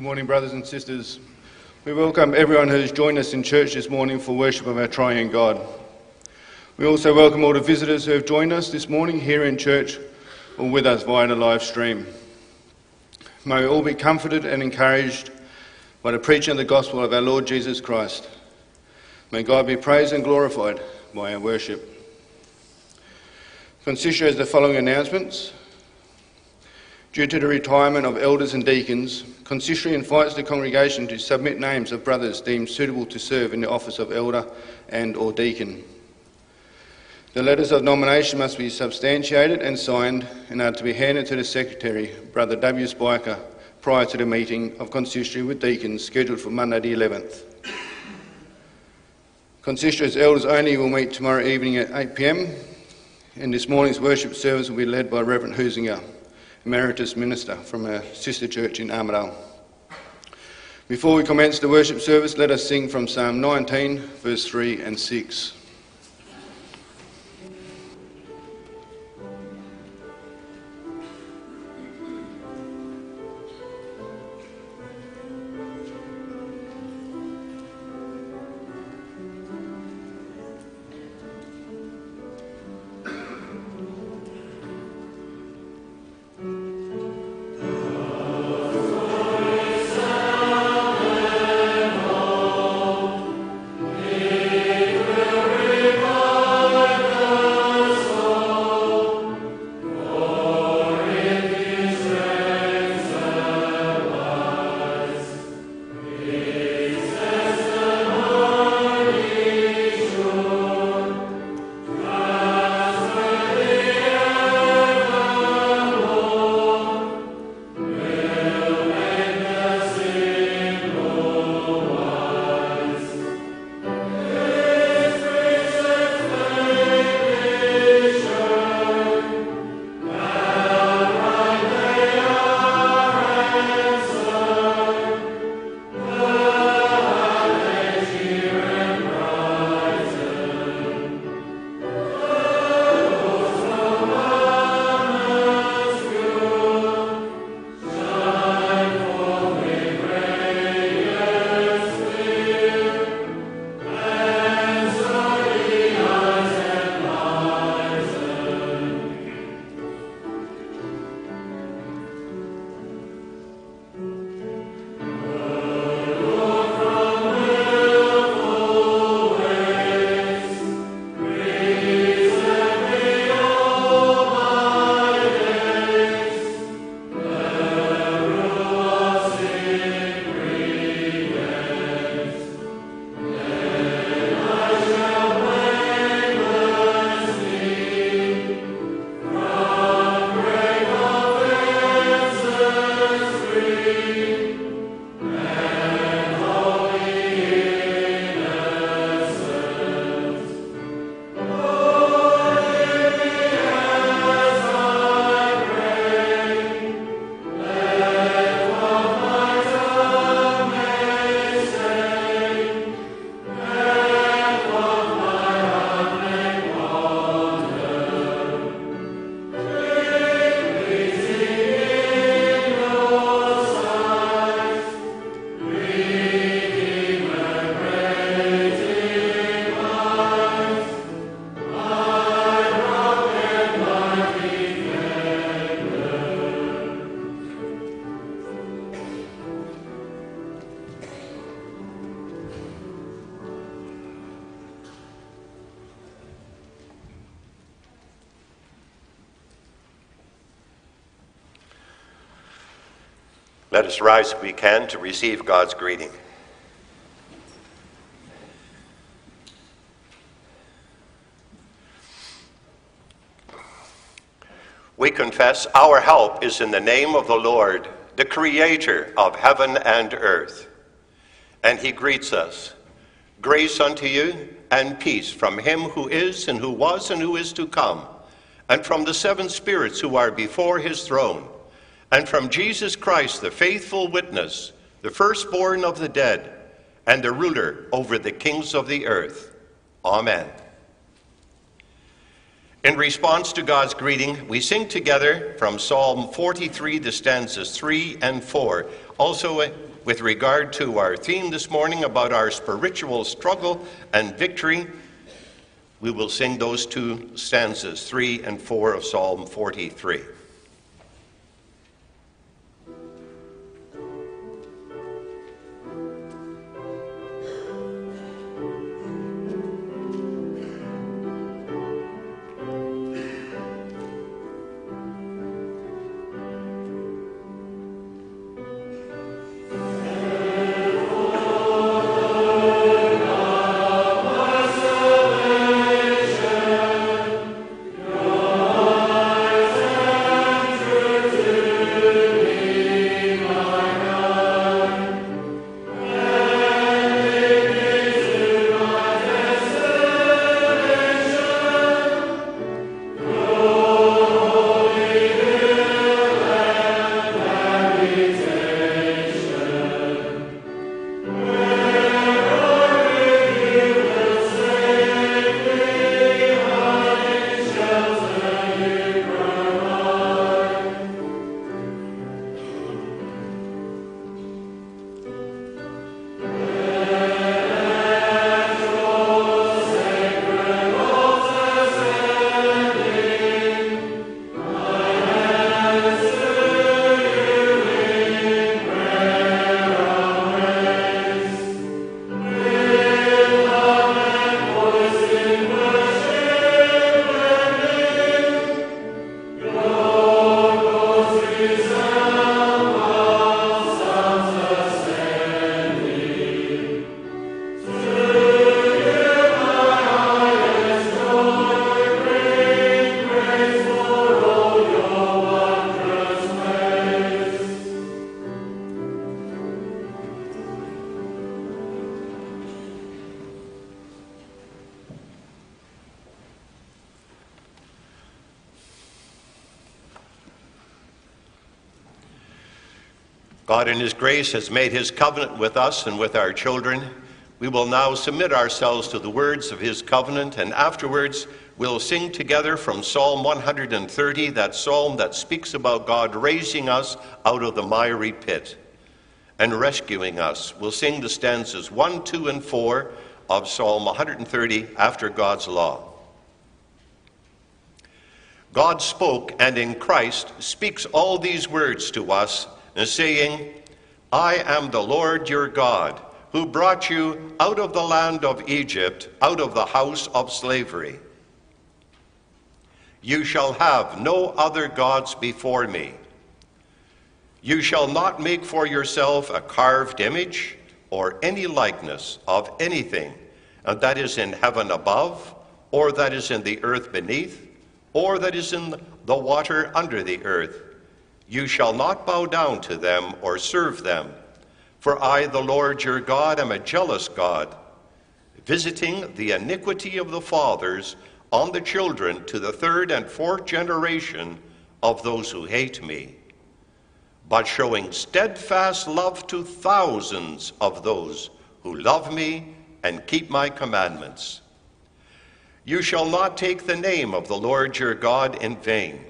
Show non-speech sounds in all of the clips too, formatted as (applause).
Good morning, brothers and sisters. We welcome everyone who has joined us in church this morning for worship of our triune God. We also welcome all the visitors who have joined us this morning here in church or with us via the live stream. May we all be comforted and encouraged by the preaching of the gospel of our Lord Jesus Christ. May God be praised and glorified by our worship. Consistory has the following announcements. Due to the retirement of elders and deacons, consistory invites the congregation to submit names of brothers deemed suitable to serve in the office of elder and or deacon. The letters of nomination must be substantiated and signed and are to be handed to the secretary, Brother W. Spiker, prior to the meeting of consistory with deacons scheduled for Monday the 11th. Consistory's elders only will meet tomorrow evening at 8pm and this morning's worship service will be led by Reverend Husinger. Emeritus Minister from a sister church in Armidale. Before we commence the worship service, let us sing from Psalm 19, verse 3 and 6. Let us rise if we can to receive God's greeting. We confess our help is in the name of the Lord, the Creator of heaven and earth. And He greets us Grace unto you and peace from Him who is, and who was, and who is to come, and from the seven spirits who are before His throne and from Jesus Christ, the faithful witness, the firstborn of the dead, and the ruler over the kings of the earth. Amen. In response to God's greeting, we sing together from Psalm 43, the stanzas 3 and 4, also uh, with regard to our theme this morning about our spiritual struggle and victory, we will sing those two stanzas, 3 and 4 of Psalm 43. In His grace, has made His covenant with us and with our children. We will now submit ourselves to the words of His covenant, and afterwards we'll sing together from Psalm 130, that psalm that speaks about God raising us out of the miry pit and rescuing us. We'll sing the stanzas 1, 2, and 4 of Psalm 130 after God's law. God spoke, and in Christ speaks all these words to us saying, I am the Lord your God, who brought you out of the land of Egypt, out of the house of slavery. You shall have no other gods before me. You shall not make for yourself a carved image or any likeness of anything that is in heaven above, or that is in the earth beneath, or that is in the water under the earth. You shall not bow down to them or serve them. For I, the Lord your God, am a jealous God, visiting the iniquity of the fathers on the children to the third and fourth generation of those who hate me, but showing steadfast love to thousands of those who love me and keep my commandments. You shall not take the name of the Lord your God in vain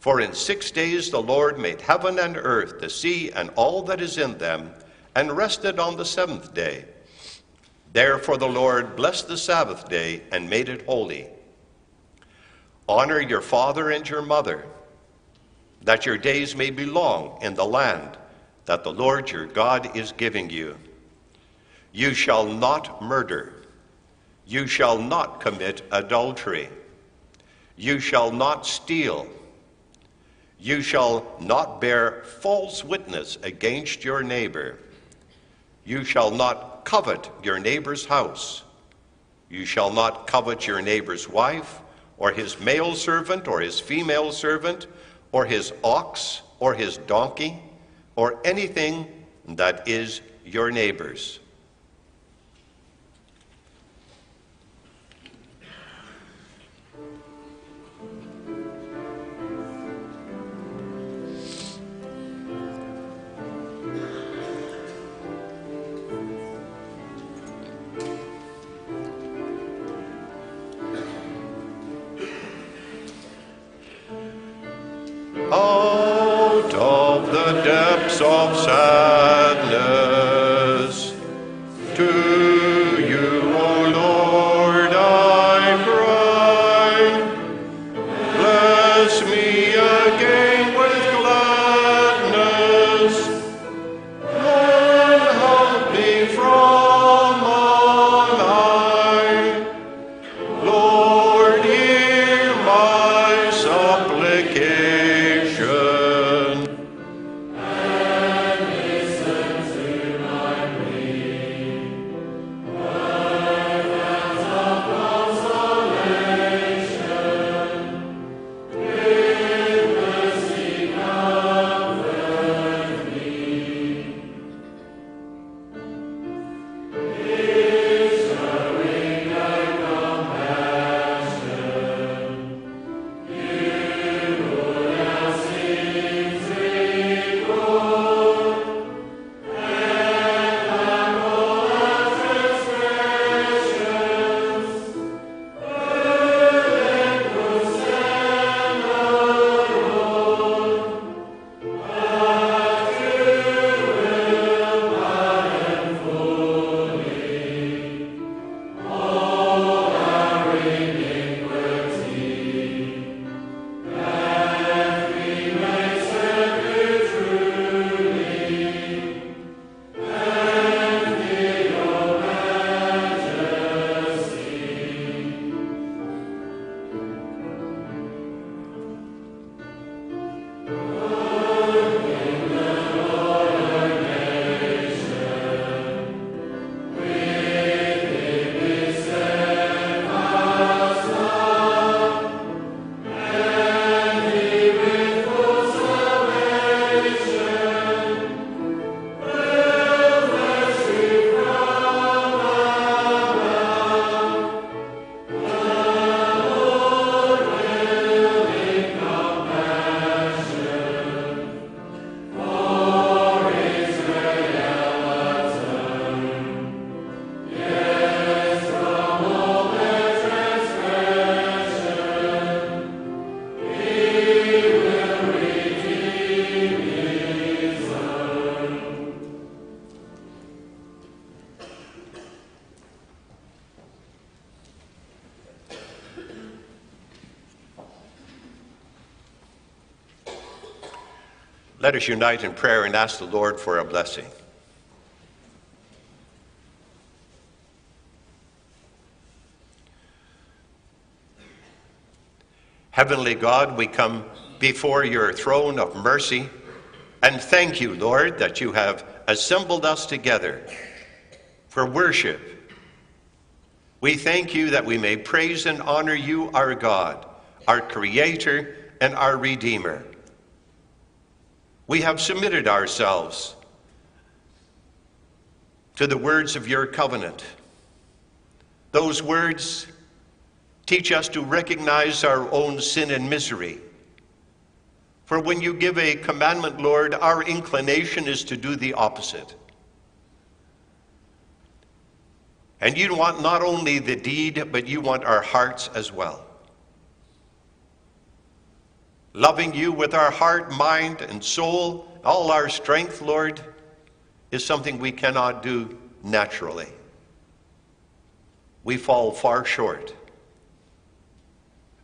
For in six days the Lord made heaven and earth, the sea, and all that is in them, and rested on the seventh day. Therefore the Lord blessed the Sabbath day and made it holy. Honor your father and your mother, that your days may be long in the land that the Lord your God is giving you. You shall not murder. You shall not commit adultery. You shall not steal. You shall not bear false witness against your neighbor. You shall not covet your neighbor's house. You shall not covet your neighbor's wife, or his male servant, or his female servant, or his ox, or his donkey, or anything that is your neighbor's. Out of the depths of sadness, Let us unite in prayer and ask the Lord for a blessing. Heavenly God, we come before your throne of mercy and thank you, Lord, that you have assembled us together for worship. We thank you that we may praise and honor you, our God, our Creator, and our Redeemer. We have submitted ourselves to the words of your covenant. Those words teach us to recognize our own sin and misery. For when you give a commandment, Lord, our inclination is to do the opposite. And you want not only the deed, but you want our hearts as well. Loving you with our heart, mind, and soul, all our strength, Lord, is something we cannot do naturally. We fall far short.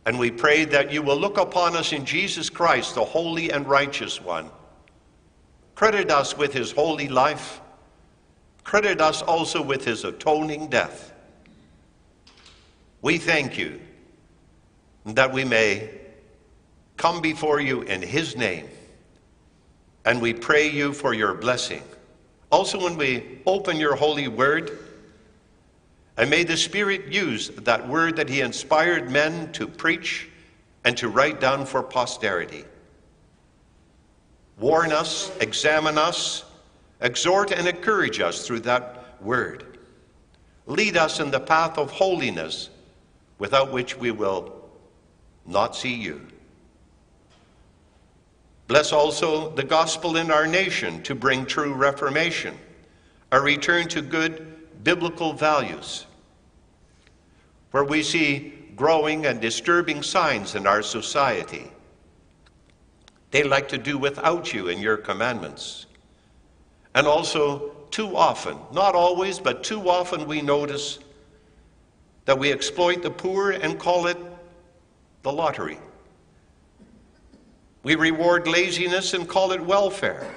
And we pray that you will look upon us in Jesus Christ, the holy and righteous one. Credit us with his holy life. Credit us also with his atoning death. We thank you that we may come before you in his name. And we pray you for your blessing. Also, when we open your holy word, and may the Spirit use that word that He inspired men to preach and to write down for posterity. Warn us, examine us, Exhort and encourage us through that word. Lead us in the path of holiness, without which we will not see you. Bless also the gospel in our nation to bring true reformation, a return to good biblical values, where we see growing and disturbing signs in our society. They like to do without you and your commandments. And also, too often, not always, but too often, we notice that we exploit the poor and call it the lottery. We reward laziness and call it welfare.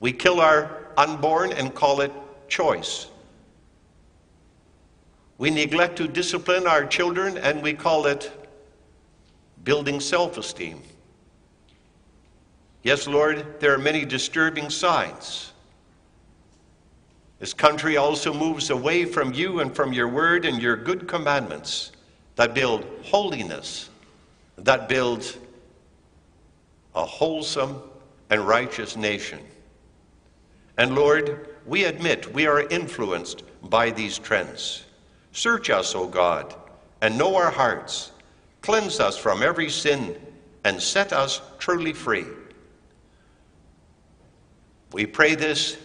We kill our unborn and call it choice. We neglect to discipline our children and we call it building self esteem. Yes, Lord, there are many disturbing signs. This country also moves away from you and from your word and your good commandments that build holiness, that build a wholesome and righteous nation. And Lord, we admit we are influenced by these trends. Search us, O God, and know our hearts. Cleanse us from every sin and set us truly free. We pray this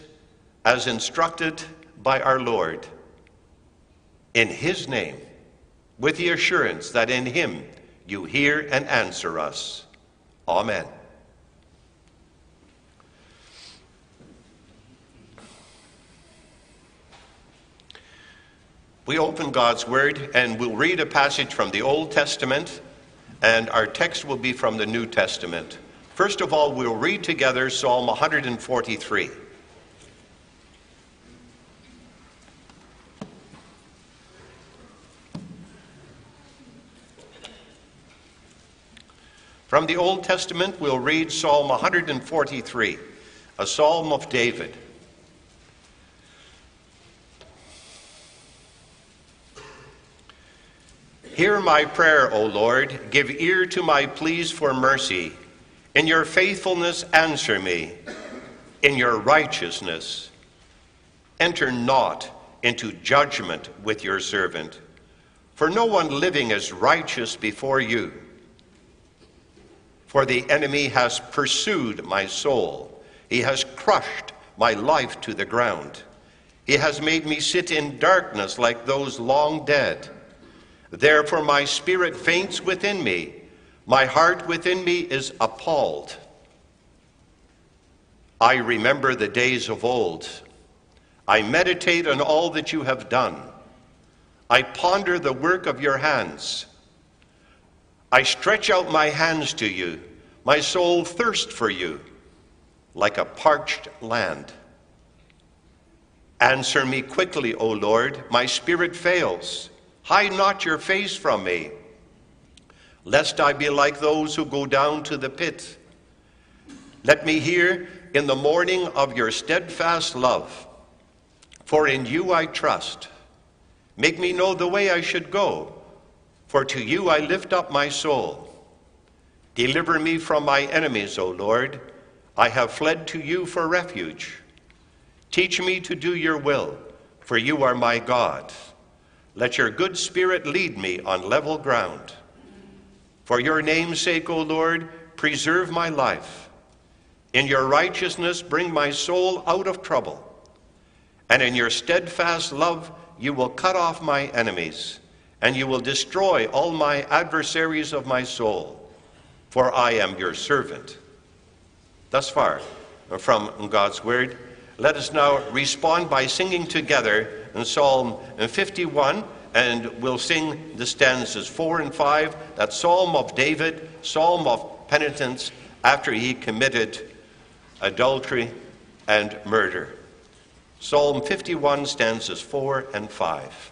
as instructed by our Lord. In His name, with the assurance that in Him you hear and answer us. Amen. We open God's Word and we'll read a passage from the Old Testament, and our text will be from the New Testament. First of all, we'll read together Psalm 143. From the Old Testament, we'll read Psalm 143, a psalm of David. Hear my prayer, O Lord. Give ear to my pleas for mercy. In your faithfulness, answer me. In your righteousness, enter not into judgment with your servant. For no one living is righteous before you. For the enemy has pursued my soul, he has crushed my life to the ground. He has made me sit in darkness like those long dead. Therefore, my spirit faints within me, my heart within me is appalled. I remember the days of old. I meditate on all that you have done. I ponder the work of your hands. I stretch out my hands to you. My soul thirsts for you like a parched land. Answer me quickly, O Lord. My spirit fails. Hide not your face from me, lest I be like those who go down to the pit. Let me hear in the morning of your steadfast love, for in you I trust. Make me know the way I should go, for to you I lift up my soul. Deliver me from my enemies, O Lord. I have fled to you for refuge. Teach me to do your will, for you are my God. Let your good spirit lead me on level ground. For your name's sake, O Lord, preserve my life. In your righteousness, bring my soul out of trouble. And in your steadfast love, you will cut off my enemies, and you will destroy all my adversaries of my soul. For I am your servant. Thus far from God's word. Let us now respond by singing together in Psalm 51, and we'll sing the stanzas 4 and 5, that Psalm of David, Psalm of penitence after he committed adultery and murder. Psalm 51, stanzas 4 and 5.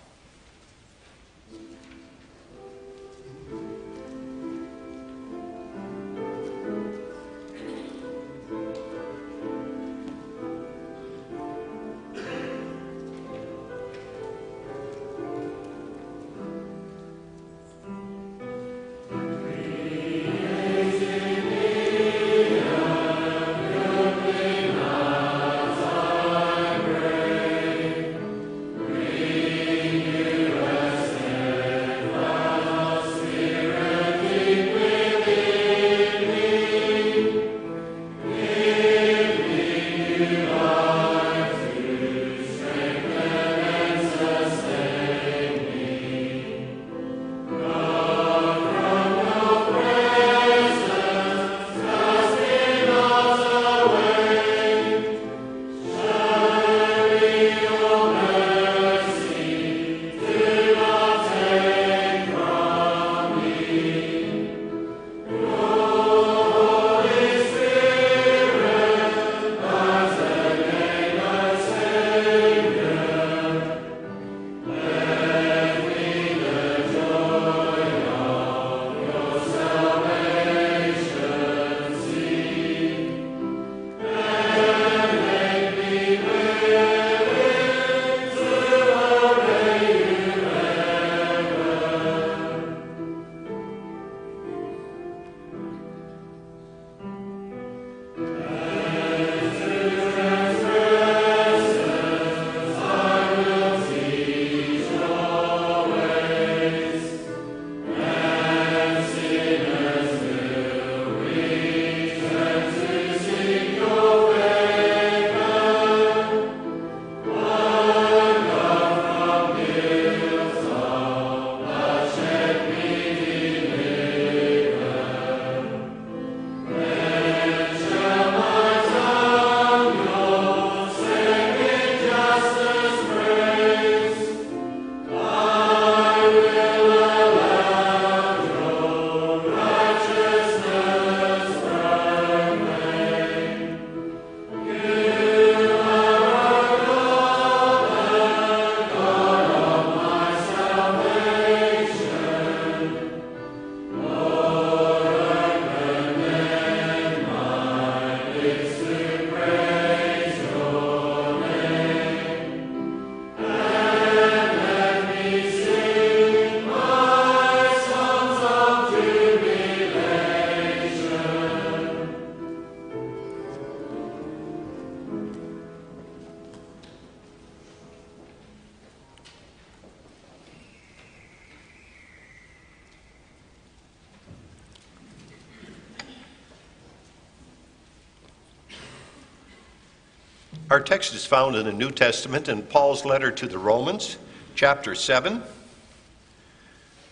Our text is found in the New Testament in Paul's letter to the Romans, chapter 7.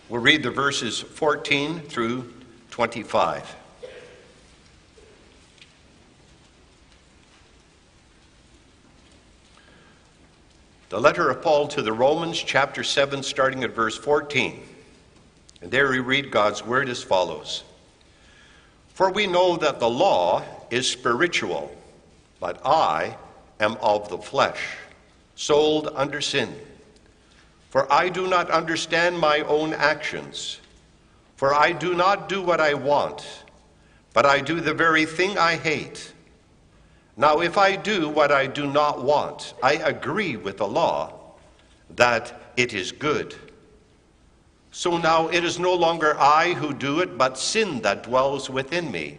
We'll read the verses 14 through 25. The letter of Paul to the Romans, chapter 7, starting at verse 14. And there we read God's word as follows For we know that the law is spiritual, but I am of the flesh, sold under sin. For I do not understand my own actions. For I do not do what I want, but I do the very thing I hate. Now, if I do what I do not want, I agree with the law that it is good. So now it is no longer I who do it, but sin that dwells within me.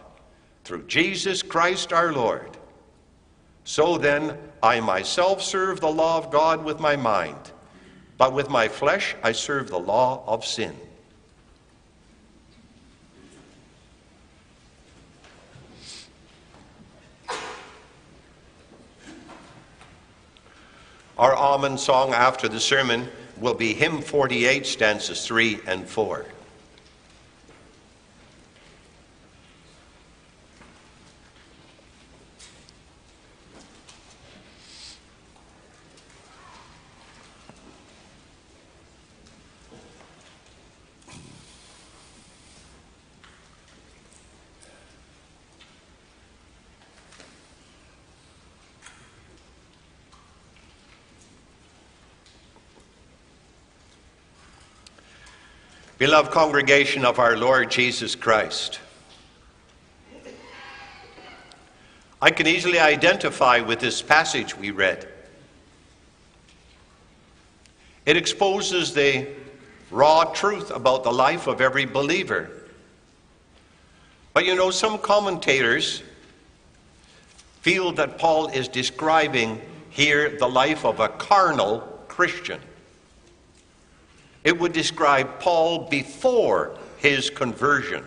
through Jesus Christ our Lord. So then, I myself serve the law of God with my mind, but with my flesh I serve the law of sin. Our Amen song after the sermon will be hymn 48, stanzas 3 and 4. Beloved congregation of our Lord Jesus Christ, I can easily identify with this passage we read. It exposes the raw truth about the life of every believer. But you know, some commentators feel that Paul is describing here the life of a carnal Christian. It would describe Paul before his conversion.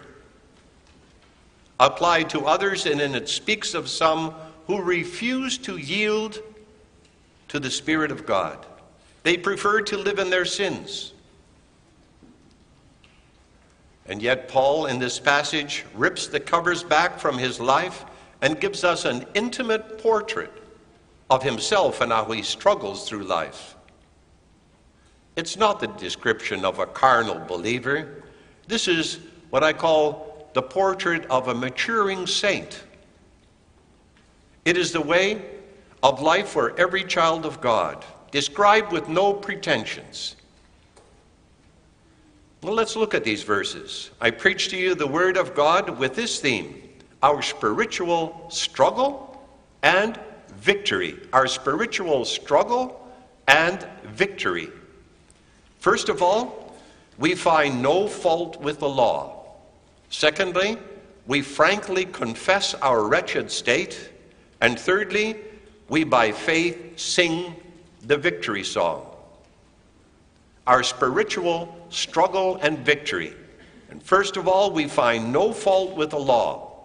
Applied to others, and then it speaks of some who refuse to yield to the Spirit of God. They prefer to live in their sins. And yet, Paul, in this passage, rips the covers back from his life and gives us an intimate portrait of himself and how he struggles through life. It's not the description of a carnal believer. This is what I call the portrait of a maturing saint. It is the way of life for every child of God, described with no pretensions. Well, let's look at these verses. I preach to you the Word of God with this theme our spiritual struggle and victory. Our spiritual struggle and victory. First of all, we find no fault with the law. Secondly, we frankly confess our wretched state. And thirdly, we by faith sing the victory song. Our spiritual struggle and victory. And first of all, we find no fault with the law.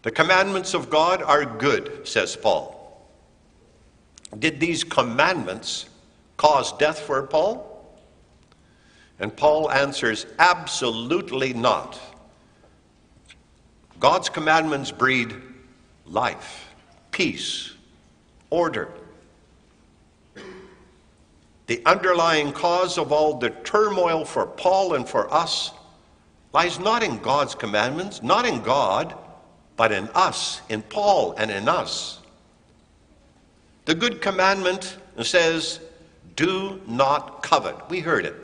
The commandments of God are good, says Paul. Did these commandments cause death for Paul? And Paul answers, absolutely not. God's commandments breed life, peace, order. The underlying cause of all the turmoil for Paul and for us lies not in God's commandments, not in God, but in us, in Paul and in us. The good commandment says, Do not covet. We heard it.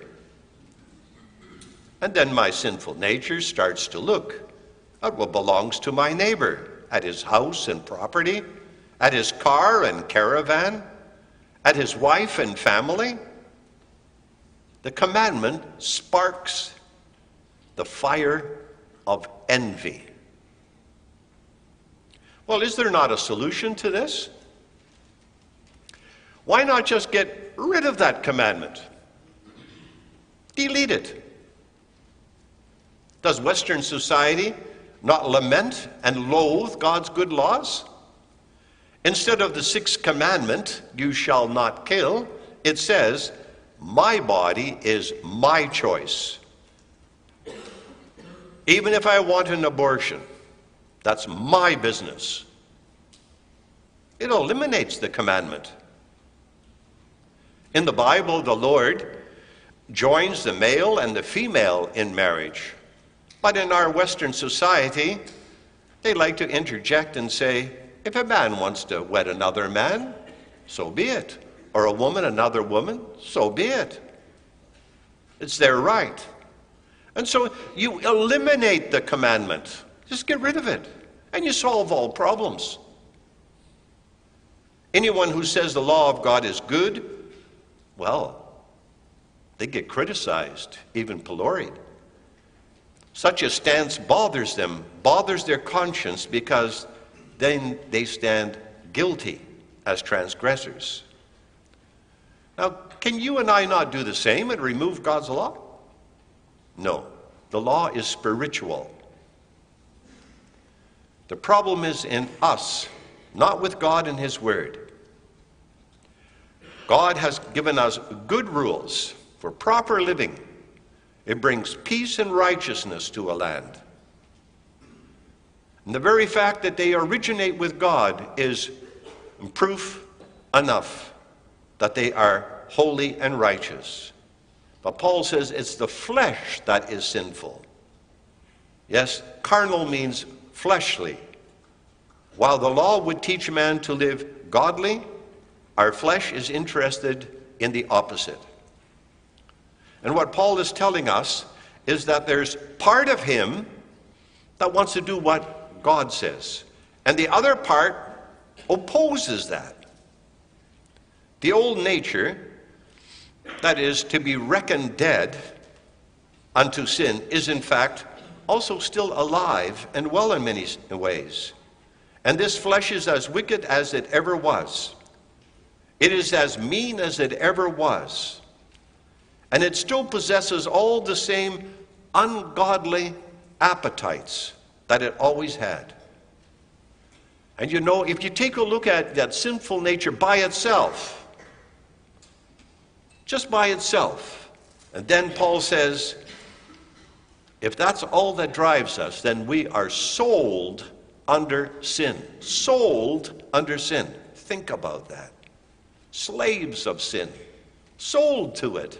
And then my sinful nature starts to look at what belongs to my neighbor, at his house and property, at his car and caravan, at his wife and family. The commandment sparks the fire of envy. Well, is there not a solution to this? Why not just get rid of that commandment? Delete it. Does Western society not lament and loathe God's good laws? Instead of the sixth commandment, you shall not kill, it says, my body is my choice. Even if I want an abortion, that's my business. It eliminates the commandment. In the Bible, the Lord joins the male and the female in marriage. But in our Western society, they like to interject and say, if a man wants to wed another man, so be it. Or a woman another woman, so be it. It's their right. And so you eliminate the commandment. Just get rid of it. And you solve all problems. Anyone who says the law of God is good, well, they get criticized, even pilloried. Such a stance bothers them, bothers their conscience, because then they stand guilty as transgressors. Now, can you and I not do the same and remove God's law? No. The law is spiritual. The problem is in us, not with God and His Word. God has given us good rules for proper living it brings peace and righteousness to a land. And the very fact that they originate with God is proof enough that they are holy and righteous. But Paul says it's the flesh that is sinful. Yes, carnal means fleshly. While the law would teach man to live godly, our flesh is interested in the opposite. And what Paul is telling us is that there's part of him that wants to do what God says, and the other part opposes that. The old nature, that is to be reckoned dead unto sin, is in fact also still alive and well in many ways. And this flesh is as wicked as it ever was. It is as mean as it ever was. And it still possesses all the same ungodly appetites that it always had. And you know, if you take a look at that sinful nature by itself, just by itself, and then Paul says, if that's all that drives us, then we are sold under sin. Sold under sin. Think about that. Slaves of sin. Sold to it.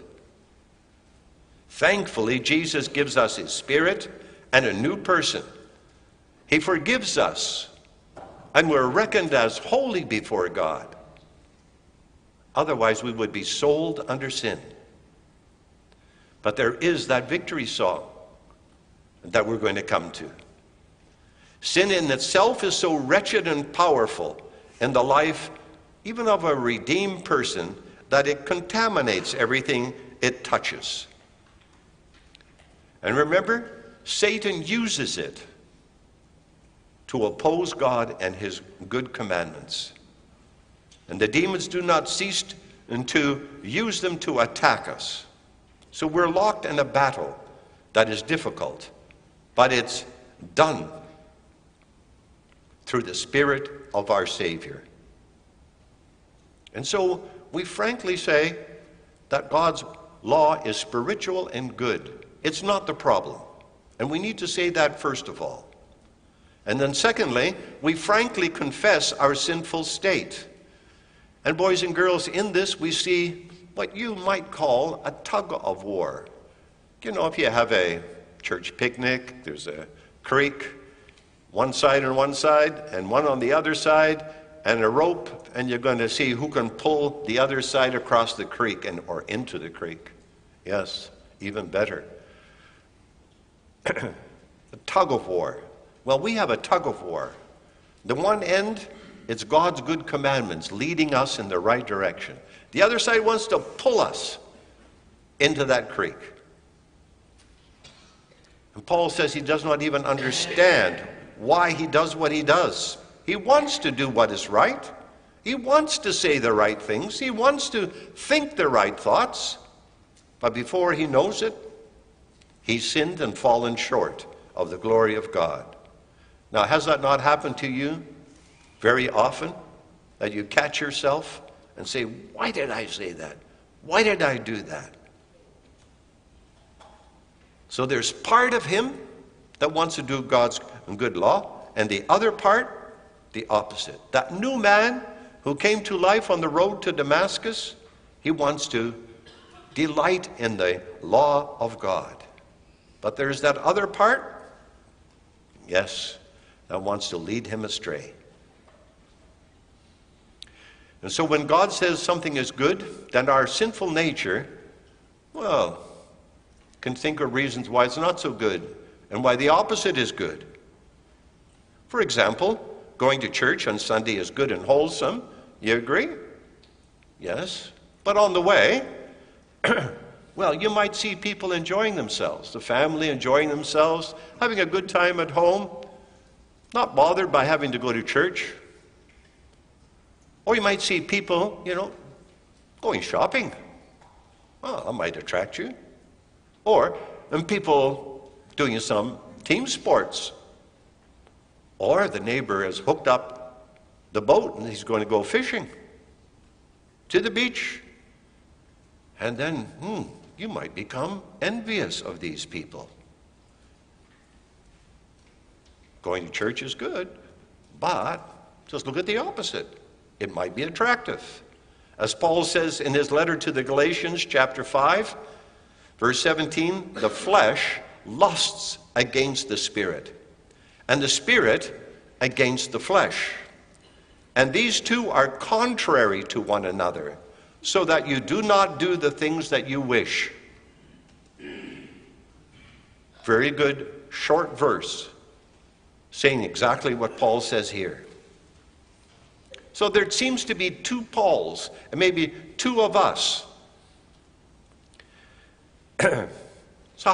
Thankfully, Jesus gives us His Spirit and a new person. He forgives us, and we're reckoned as holy before God. Otherwise, we would be sold under sin. But there is that victory song that we're going to come to. Sin in itself is so wretched and powerful in the life, even of a redeemed person, that it contaminates everything it touches. And remember, Satan uses it to oppose God and his good commandments. And the demons do not cease to use them to attack us. So we're locked in a battle that is difficult, but it's done through the Spirit of our Savior. And so we frankly say that God's law is spiritual and good. It's not the problem. And we need to say that first of all. And then, secondly, we frankly confess our sinful state. And, boys and girls, in this we see what you might call a tug of war. You know, if you have a church picnic, there's a creek, one side on one side and one on the other side, and a rope, and you're going to see who can pull the other side across the creek and or into the creek. Yes, even better. (clears throat) a tug of war. Well, we have a tug of war. The one end, it's God's good commandments leading us in the right direction. The other side wants to pull us into that creek. And Paul says he does not even understand why he does what he does. He wants to do what is right. He wants to say the right things. He wants to think the right thoughts. But before he knows it, he's sinned and fallen short of the glory of God. Now, has that not happened to you very often? That you catch yourself and say, Why did I say that? Why did I do that? So there's part of him that wants to do God's good law, and the other part, the opposite. That new man who came to life on the road to Damascus, he wants to delight in the law of God. But there's that other part, yes, that wants to lead him astray. And so when God says something is good, then our sinful nature, well, can think of reasons why it's not so good and why the opposite is good. For example, going to church on Sunday is good and wholesome. You agree? Yes. But on the way, (clears throat) well, you might see people enjoying themselves, the family enjoying themselves, having a good time at home, not bothered by having to go to church. Or you might see people, you know, going shopping. Well, that might attract you. Or and people doing some team sports. Or the neighbor has hooked up the boat and he's going to go fishing to the beach. And then, hmm, you might become envious of these people. Going to church is good, but just look at the opposite. It might be attractive. As Paul says in his letter to the Galatians, chapter 5, verse 17, the flesh lusts against the spirit, and the spirit against the flesh. And these two are contrary to one another, so that you do not do the things that you wish. Very good short verse saying exactly what Paul says here. So there seems to be two Pauls, and maybe two of us. (clears throat) so,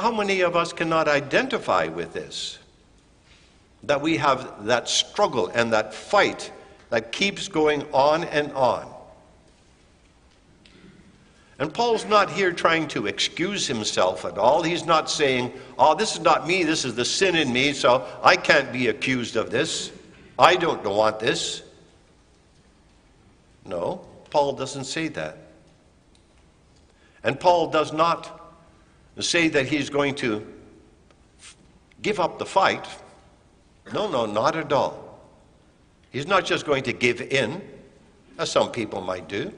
how many of us cannot identify with this? That we have that struggle and that fight that keeps going on and on. And Paul's not here trying to excuse himself at all. He's not saying, oh, this is not me, this is the sin in me, so I can't be accused of this. I don't want this. No, Paul doesn't say that. And Paul does not say that he's going to give up the fight. No, no, not at all. He's not just going to give in, as some people might do.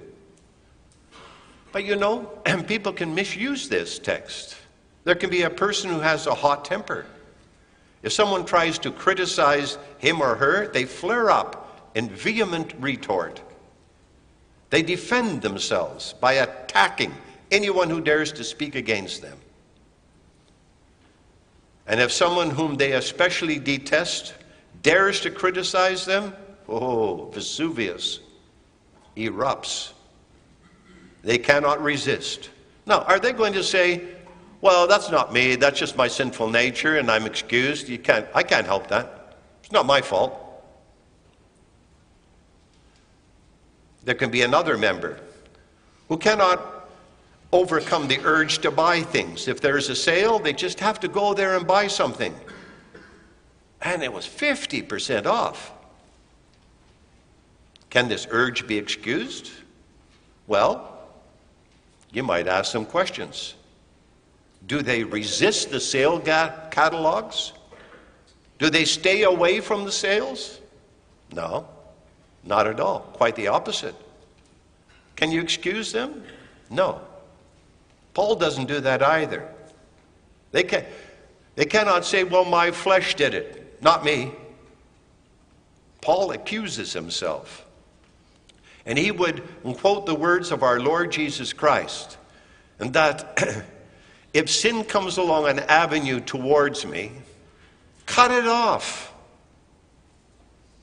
But you know, (clears throat) people can misuse this text. There can be a person who has a hot temper. If someone tries to criticize him or her, they flare up in vehement retort. They defend themselves by attacking anyone who dares to speak against them. And if someone whom they especially detest dares to criticize them, oh, Vesuvius erupts. They cannot resist. Now, are they going to say, well, that's not me, that's just my sinful nature, and I'm excused? You can't, I can't help that. It's not my fault. There can be another member who cannot overcome the urge to buy things. If there's a sale, they just have to go there and buy something. And it was 50% off. Can this urge be excused? Well, you might ask some questions. Do they resist the sale ga- catalogs? Do they stay away from the sales? No, not at all. Quite the opposite. Can you excuse them? No. Paul doesn't do that either. They, can, they cannot say, well, my flesh did it, not me. Paul accuses himself. And he would quote the words of our Lord Jesus Christ, and that (clears throat) if sin comes along an avenue towards me, cut it off.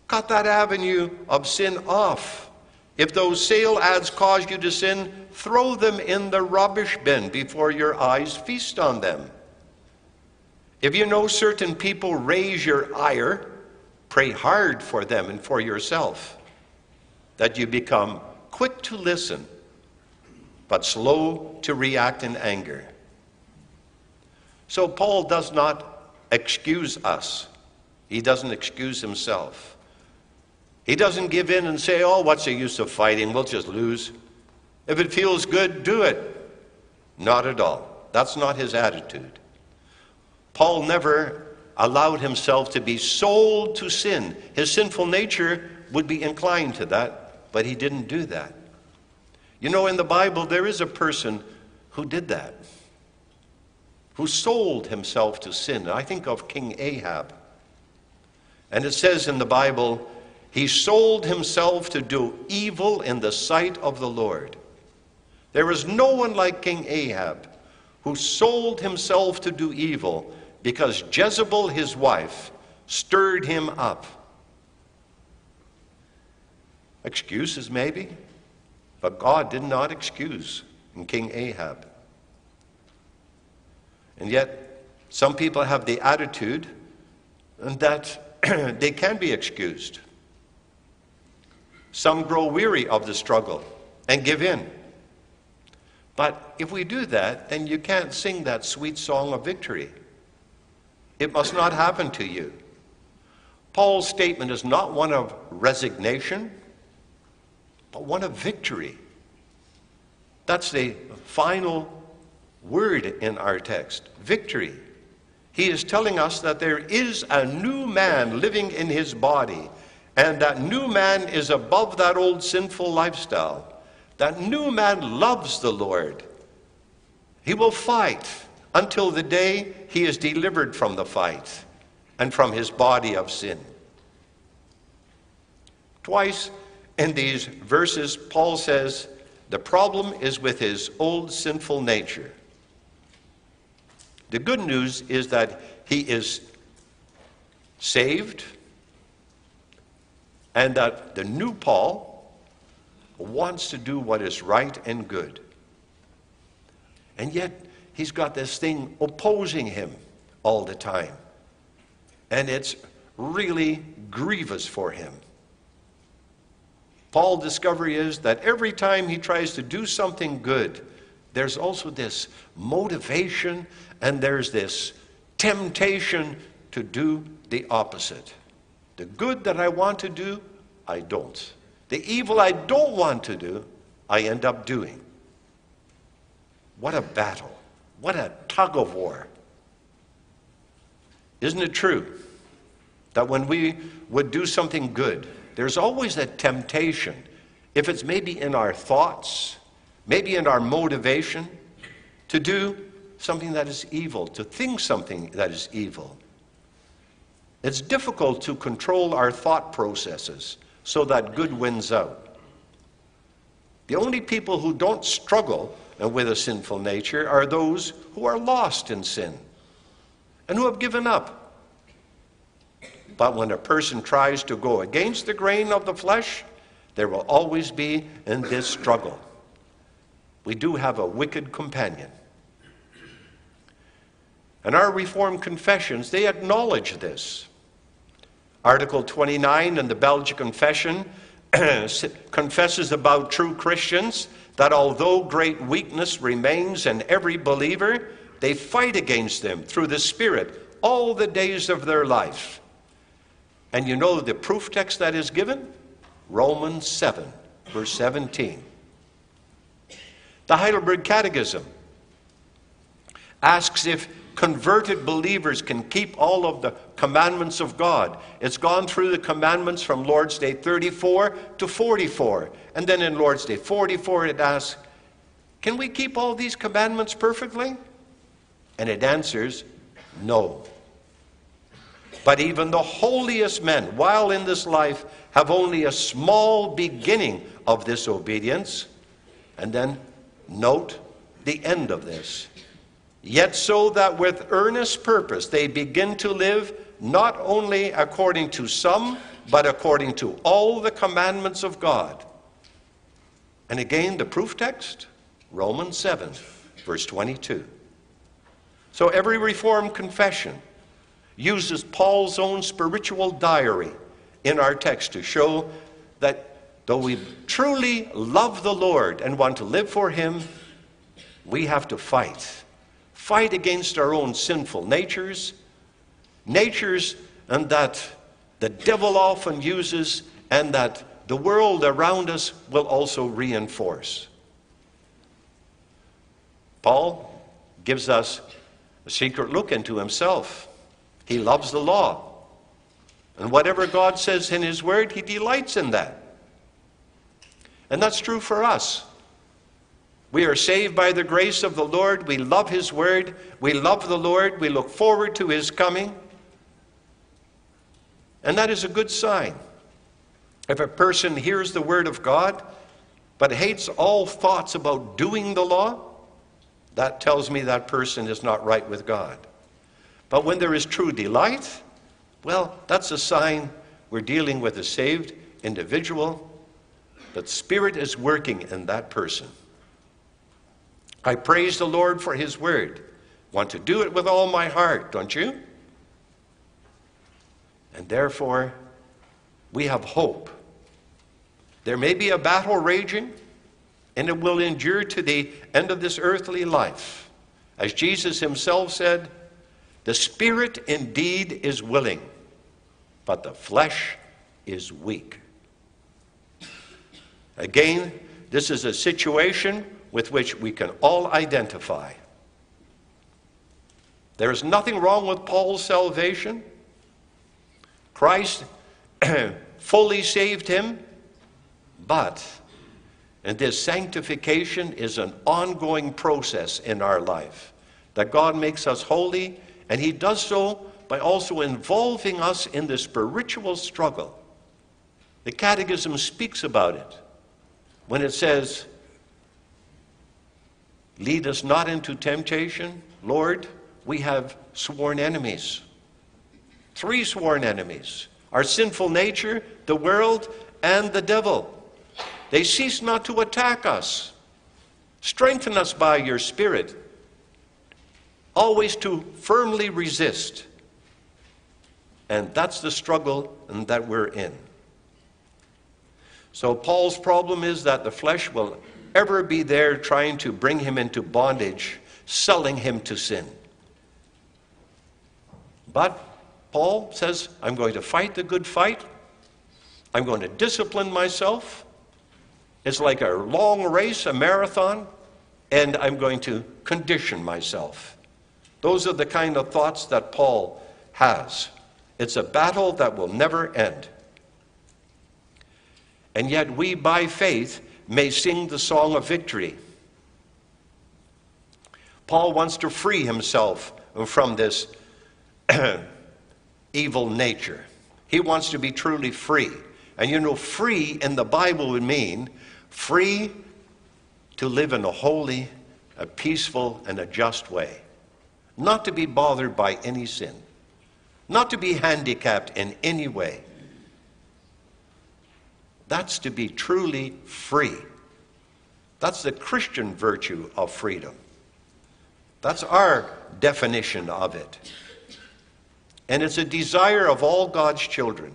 Cut that avenue of sin off. If those sale ads cause you to sin, throw them in the rubbish bin before your eyes feast on them. If you know certain people raise your ire, pray hard for them and for yourself, that you become quick to listen, but slow to react in anger. So Paul does not excuse us, he doesn't excuse himself. He doesn't give in and say, Oh, what's the use of fighting? We'll just lose. If it feels good, do it. Not at all. That's not his attitude. Paul never allowed himself to be sold to sin. His sinful nature would be inclined to that, but he didn't do that. You know, in the Bible, there is a person who did that, who sold himself to sin. I think of King Ahab. And it says in the Bible, he sold himself to do evil in the sight of the Lord. There is no one like King Ahab who sold himself to do evil because Jezebel, his wife, stirred him up. Excuses, maybe, but God did not excuse in King Ahab. And yet, some people have the attitude that (clears throat) they can be excused. Some grow weary of the struggle and give in. But if we do that, then you can't sing that sweet song of victory. It must not happen to you. Paul's statement is not one of resignation, but one of victory. That's the final word in our text victory. He is telling us that there is a new man living in his body and that new man is above that old sinful lifestyle. That new man loves the Lord. He will fight until the day he is delivered from the fight and from his body of sin. Twice in these verses, Paul says the problem is with his old sinful nature. The good news is that he is saved and that the new Paul wants to do what is right and good. And yet, he's got this thing opposing him all the time. And it's really grievous for him. Paul's discovery is that every time he tries to do something good, there's also this motivation and there's this temptation to do the opposite. The good that I want to do, I don't. The evil I don't want to do, I end up doing. What a battle. What a tug of war. Isn't it true that when we would do something good, there's always that temptation, if it's maybe in our thoughts, maybe in our motivation, to do something that is evil, to think something that is evil. It's difficult to control our thought processes so that good wins out. The only people who don't struggle uh, with a sinful nature are those who are lost in sin and who have given up. But when a person tries to go against the grain of the flesh, there will always be in this struggle. We do have a wicked companion. And our Reformed confessions, they acknowledge this. Article 29 in the Belgic Confession (clears throat) confesses about true Christians that although great weakness remains in every believer, they fight against them through the Spirit all the days of their life. And you know the proof text that is given? Romans 7, verse 17. The Heidelberg Catechism asks if converted believers can keep all of the commandments of God. It's gone through the commandments from Lord's Day 34 to 44. And then in Lord's Day 44, it asks, Can we keep all these commandments perfectly? And it answers, No. But even the holiest men, while in this life, have only a small beginning of this obedience. And then note the end of this. Yet so that with earnest purpose they begin to live not only according to some, but according to all the commandments of God. And again, the proof text Romans 7, verse 22. So every Reformed confession uses Paul's own spiritual diary in our text to show that though we truly love the Lord and want to live for Him, we have to fight. Fight against our own sinful natures, natures and that the devil often uses and that the world around us will also reinforce. Paul gives us a secret look into himself. He loves the law. And whatever God says in His Word, He delights in that. And that's true for us. We are saved by the grace of the Lord. We love His Word. We love the Lord. We look forward to His coming. And that is a good sign. If a person hears the Word of God but hates all thoughts about doing the law, that tells me that person is not right with God. But when there is true delight, well, that's a sign we're dealing with a saved individual, but Spirit is working in that person. I praise the Lord for His word. Want to do it with all my heart, don't you? And therefore, we have hope. There may be a battle raging, and it will endure to the end of this earthly life. As Jesus himself said, the spirit indeed is willing, but the flesh is weak. Again, this is a situation with which we can all identify. There is nothing wrong with Paul's salvation. Christ (clears throat) fully saved him, but and this sanctification is an ongoing process in our life. That God makes us holy, and He does so by also involving us in the spiritual struggle. The Catechism speaks about it when it says, Lead us not into temptation, Lord, we have sworn enemies. Three sworn enemies our sinful nature, the world, and the devil. They cease not to attack us. Strengthen us by your Spirit, always to firmly resist. And that's the struggle that we're in. So, Paul's problem is that the flesh will ever be there trying to bring him into bondage, selling him to sin. But Paul says, I'm going to fight the good fight. I'm going to discipline myself. It's like a long race, a marathon, and I'm going to condition myself. Those are the kind of thoughts that Paul has. It's a battle that will never end. And yet, we by faith may sing the song of victory. Paul wants to free himself from this (clears throat) evil nature. He wants to be truly free. And you know, free in the Bible would mean free to live in a holy, a peaceful, and a just way, not to be bothered by any sin, not to be handicapped in any way. That's to be truly free. That's the Christian virtue of freedom. That's our definition of it. And it's a desire of all God's children.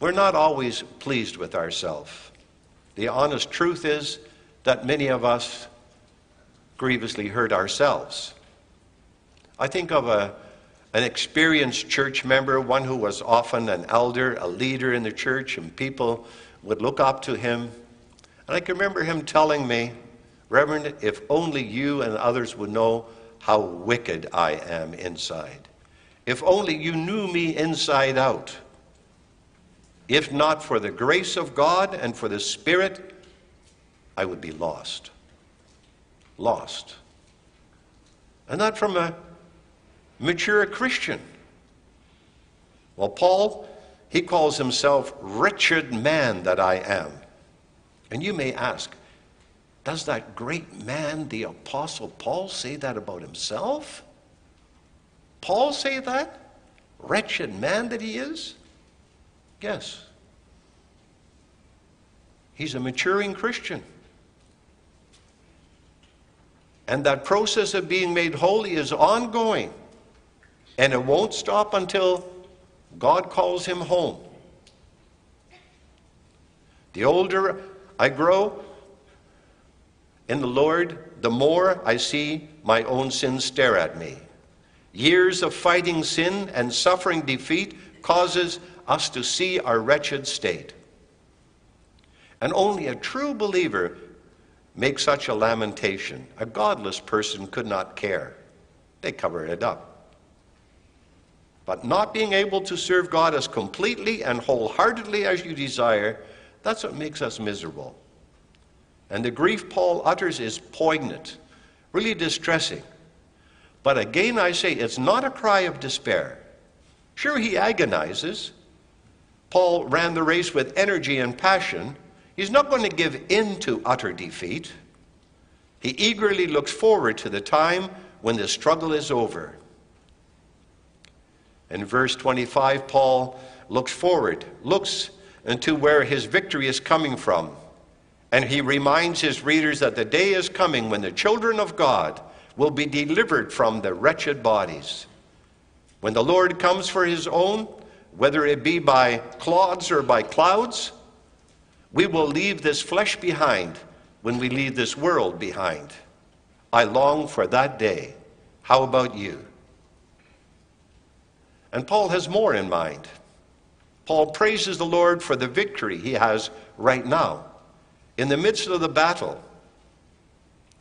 We're not always pleased with ourselves. The honest truth is that many of us grievously hurt ourselves. I think of a, an experienced church member, one who was often an elder, a leader in the church, and people would look up to him. And I can remember him telling me, Reverend, if only you and others would know how wicked I am inside. If only you knew me inside out. If not for the grace of God and for the Spirit, I would be lost. Lost. And not from a mature Christian. Well, Paul, he calls himself wretched man that I am. And you may ask, does that great man, the Apostle Paul, say that about himself? Paul say that? Wretched man that he is? Yes. He's a maturing Christian. And that process of being made holy is ongoing. And it won't stop until God calls him home. The older I grow in the Lord, the more I see my own sins stare at me. Years of fighting sin and suffering defeat causes us to see our wretched state. And only a true believer makes such a lamentation. A godless person could not care. They cover it up. But not being able to serve God as completely and wholeheartedly as you desire, that's what makes us miserable. And the grief Paul utters is poignant, really distressing. But again, I say it's not a cry of despair. Sure, he agonizes. Paul ran the race with energy and passion, He's not going to give in to utter defeat. He eagerly looks forward to the time when the struggle is over. In verse 25, Paul looks forward, looks into where his victory is coming from. And he reminds his readers that the day is coming when the children of God will be delivered from their wretched bodies. When the Lord comes for his own, whether it be by clods or by clouds, we will leave this flesh behind when we leave this world behind. I long for that day. How about you? And Paul has more in mind. Paul praises the Lord for the victory he has right now in the midst of the battle.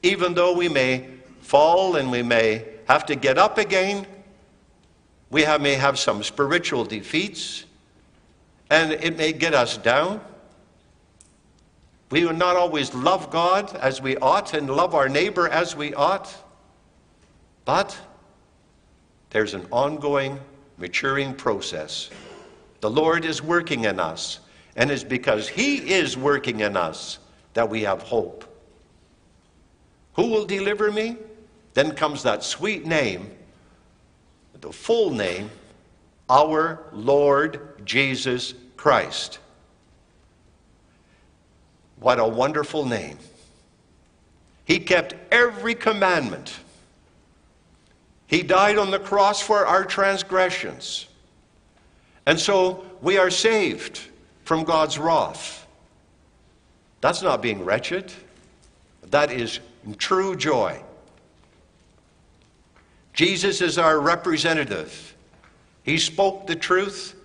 Even though we may fall and we may have to get up again, we have, may have some spiritual defeats, and it may get us down. We will not always love God as we ought and love our neighbor as we ought, but there's an ongoing maturing process. The Lord is working in us, and it's because He is working in us that we have hope. Who will deliver me? Then comes that sweet name, the full name, our Lord Jesus Christ. What a wonderful name. He kept every commandment. He died on the cross for our transgressions. And so we are saved from God's wrath. That's not being wretched, that is true joy. Jesus is our representative. He spoke the truth,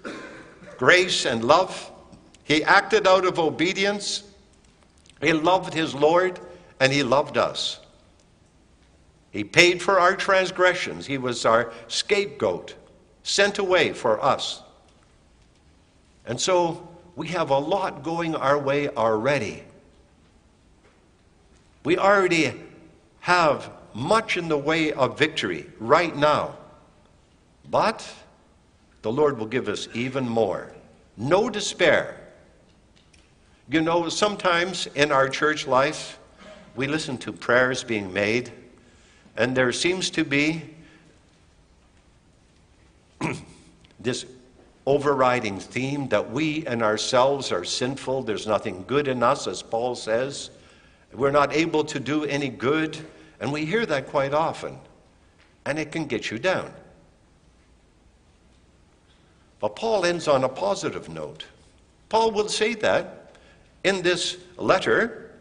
grace, and love. He acted out of obedience he loved his Lord and he loved us. He paid for our transgressions. He was our scapegoat, sent away for us. And so we have a lot going our way already. We already have much in the way of victory right now. But the Lord will give us even more. No despair. You know, sometimes in our church life, we listen to prayers being made, and there seems to be (clears throat) this overriding theme that we and ourselves are sinful. There's nothing good in us, as Paul says. We're not able to do any good. And we hear that quite often. And it can get you down. But Paul ends on a positive note. Paul will say that in this letter,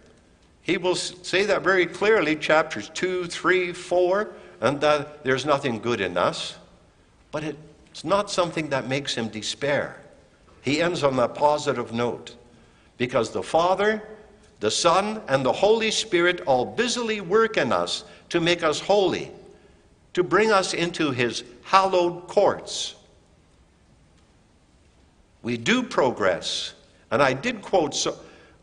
he will say that very clearly, chapters 2, 3, 4, and that there's nothing good in us. But it's not something that makes him despair. He ends on a positive note because the Father, the Son, and the Holy Spirit all busily work in us to make us holy to bring us into his hallowed courts. We do progress. And I did quote so,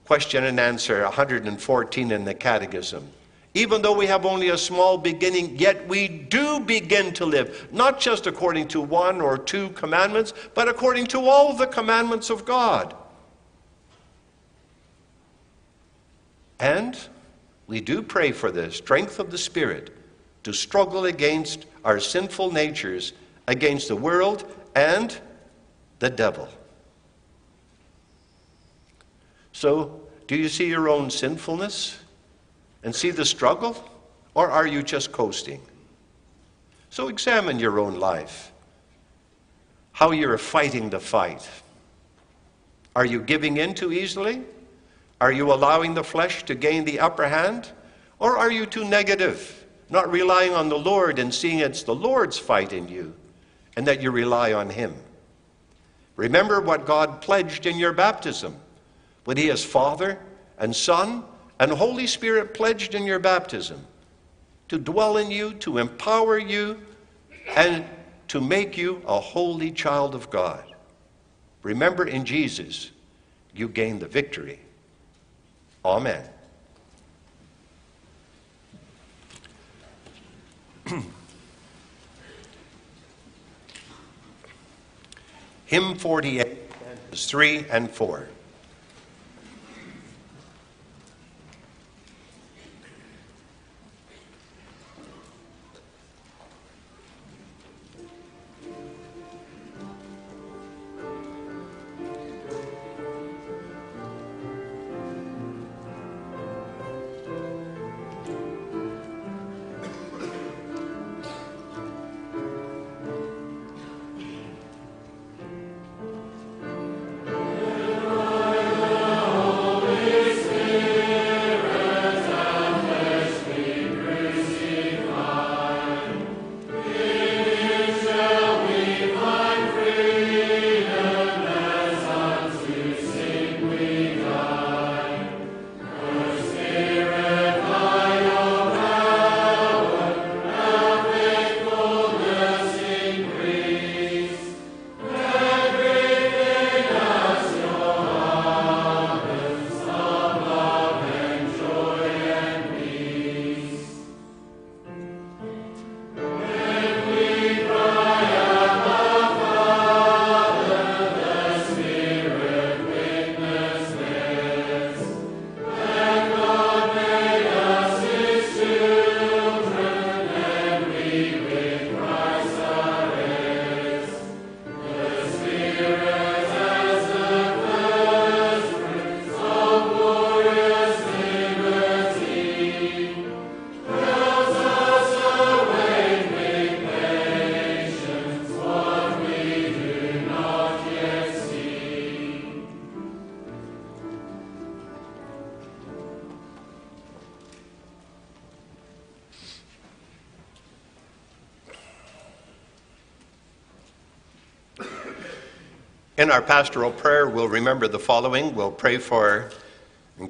question and answer 114 in the Catechism. Even though we have only a small beginning, yet we do begin to live, not just according to one or two commandments, but according to all the commandments of God. And we do pray for the strength of the Spirit to struggle against our sinful natures, against the world and the devil. So, do you see your own sinfulness and see the struggle? Or are you just coasting? So, examine your own life, how you're fighting the fight. Are you giving in too easily? Are you allowing the flesh to gain the upper hand? Or are you too negative, not relying on the Lord and seeing it's the Lord's fight in you and that you rely on Him? Remember what God pledged in your baptism when He is Father and Son and Holy Spirit pledged in your baptism to dwell in you, to empower you, and to make you a holy child of God. Remember, in Jesus, you gain the victory. Amen. (clears throat) Hymn 48, 3 and 4. In our pastoral prayer, we'll remember the following. We'll pray for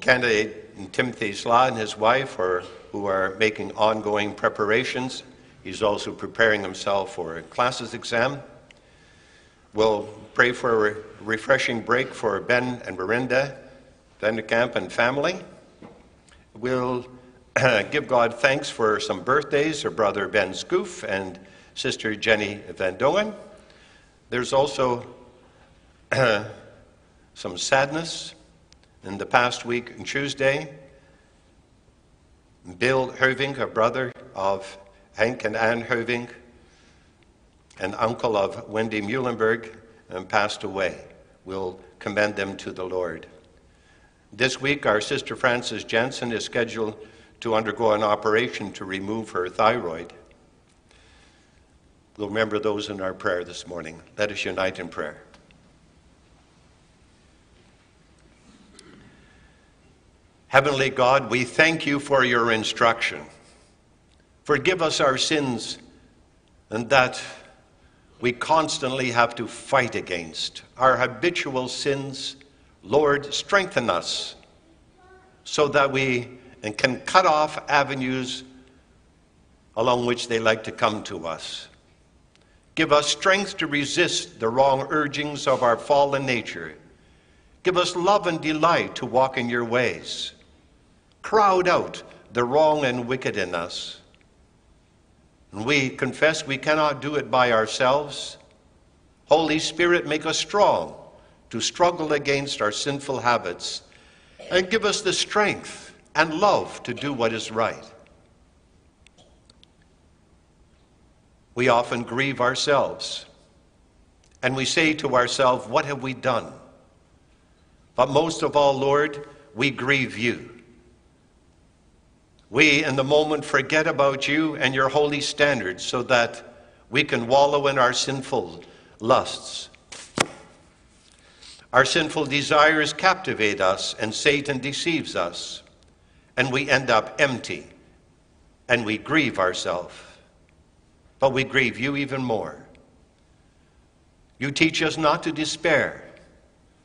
candidate Timothy Slaw and his wife, or, who are making ongoing preparations. He's also preparing himself for a classis exam. We'll pray for a refreshing break for Ben and Miranda Vanderkamp and family. We'll (clears throat) give God thanks for some birthdays, her brother Ben Scoof and sister Jenny Van Doen. There's also (clears throat) some sadness in the past week on Tuesday. Bill Hoving, a brother of Hank and Ann Hoving, an uncle of Wendy Muhlenberg, um, passed away. We'll commend them to the Lord. This week, our sister Frances Jensen is scheduled to undergo an operation to remove her thyroid. We'll remember those in our prayer this morning. Let us unite in prayer. Heavenly God, we thank you for your instruction. Forgive us our sins and that we constantly have to fight against, our habitual sins. Lord, strengthen us so that we can cut off avenues along which they like to come to us. Give us strength to resist the wrong urgings of our fallen nature. Give us love and delight to walk in your ways. Crowd out the wrong and wicked in us. And we confess we cannot do it by ourselves. Holy Spirit, make us strong to struggle against our sinful habits and give us the strength and love to do what is right. We often grieve ourselves and we say to ourselves, What have we done? But most of all, Lord, we grieve you. We, in the moment, forget about you and your holy standards so that we can wallow in our sinful lusts. Our sinful desires captivate us, and Satan deceives us, and we end up empty, and we grieve ourselves. But we grieve you even more. You teach us not to despair,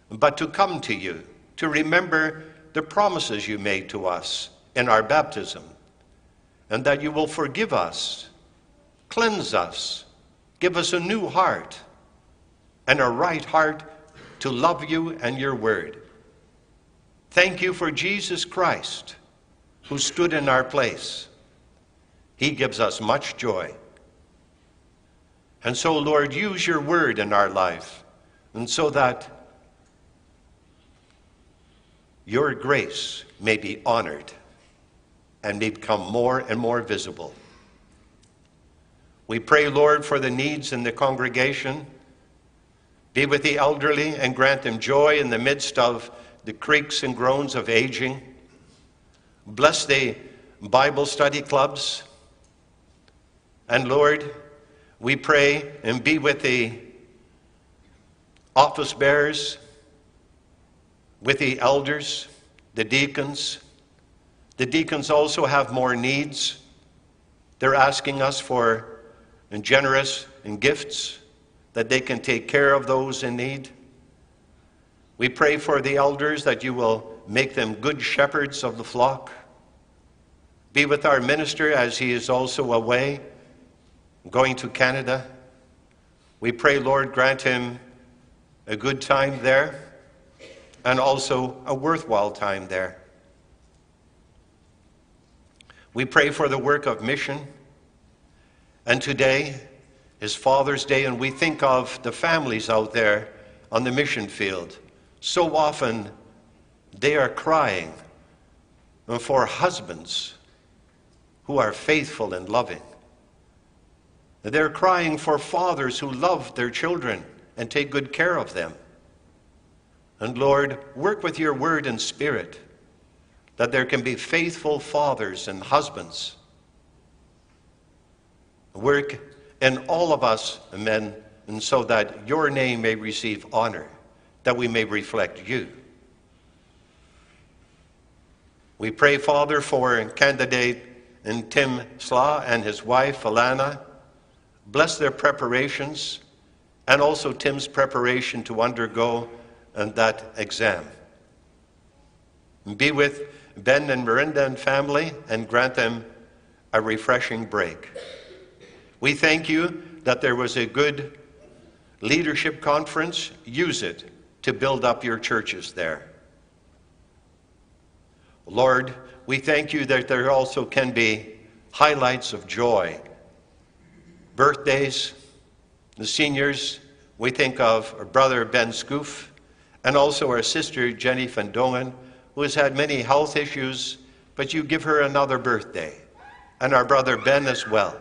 but to come to you, to remember the promises you made to us in our baptism, and that you will forgive us, cleanse us, give us a new heart, and a right heart to love you and your word. Thank you for Jesus Christ, who stood in our place. He gives us much joy. And so, Lord, use your word in our life, and so that your grace may be honored and become more and more visible. We pray, Lord, for the needs in the congregation. Be with the elderly and grant them joy in the midst of the creaks and groans of aging. Bless the Bible study clubs. And Lord, we pray and be with the office bearers, with the elders, the deacons, the deacons also have more needs. They're asking us for and generous and gifts that they can take care of those in need. We pray for the elders that you will make them good shepherds of the flock. Be with our minister as he is also away, going to Canada. We pray, Lord, grant him a good time there and also a worthwhile time there. We pray for the work of mission. And today is Father's Day, and we think of the families out there on the mission field. So often they are crying for husbands who are faithful and loving. They're crying for fathers who love their children and take good care of them. And Lord, work with your word and spirit that there can be faithful fathers and husbands. Work in all of us, men, and so that your name may receive honor, that we may reflect you. We pray, Father, for candidate and Tim Slaw and his wife, Alana. Bless their preparations and also Tim's preparation to undergo uh, that exam. Be with Ben and Miranda and family and grant them a refreshing break. We thank you that there was a good leadership conference. Use it to build up your churches there. Lord, we thank you that there also can be highlights of joy. Birthdays, the seniors, we think of our brother Ben Scoof and also our sister Jenny Van Dongen who has had many health issues, but you give her another birthday, and our brother Ben as well.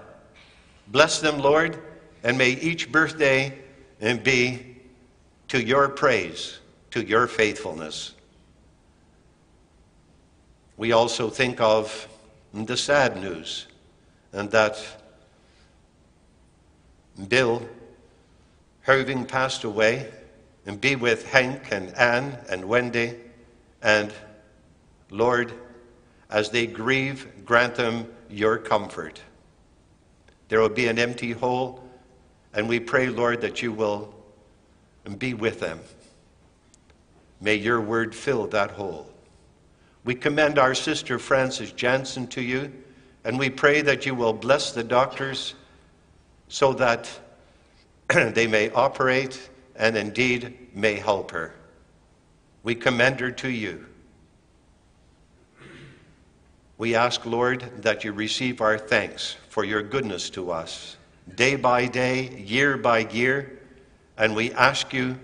Bless them, Lord, and may each birthday be to your praise, to your faithfulness. We also think of the sad news, and that Bill Herving passed away, and be with Hank and Anne and Wendy and Lord, as they grieve, grant them your comfort. There will be an empty hole, and we pray, Lord, that you will be with them. May your word fill that hole. We commend our sister Frances Jansen to you And we pray that you will bless the doctors so that (clears throat) they may operate and indeed may help her. We commend her to you. We ask, Lord, that you receive our thanks for your goodness to us, day by day, year by year. And we ask you,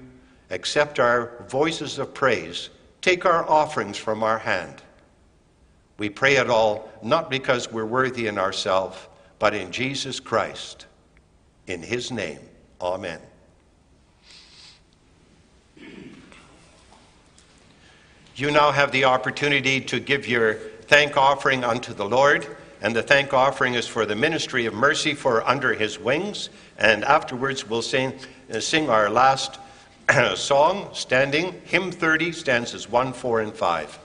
accept our voices of praise, take our offerings from our hand. We pray it all not because we're worthy in ourselves, but in Jesus Christ. In his name, amen. You now have the opportunity to give your thank offering unto the Lord. And the thank offering is for the ministry of mercy for Under His Wings. And afterwards, we'll sing, uh, sing our last (clears throat) song, standing, hymn 30, stanzas 1, 4, and 5.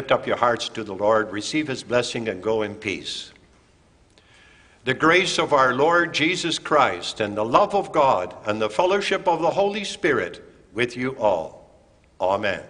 Lift up your hearts to the Lord, receive his blessing, and go in peace. The grace of our Lord Jesus Christ, and the love of God, and the fellowship of the Holy Spirit with you all. Amen.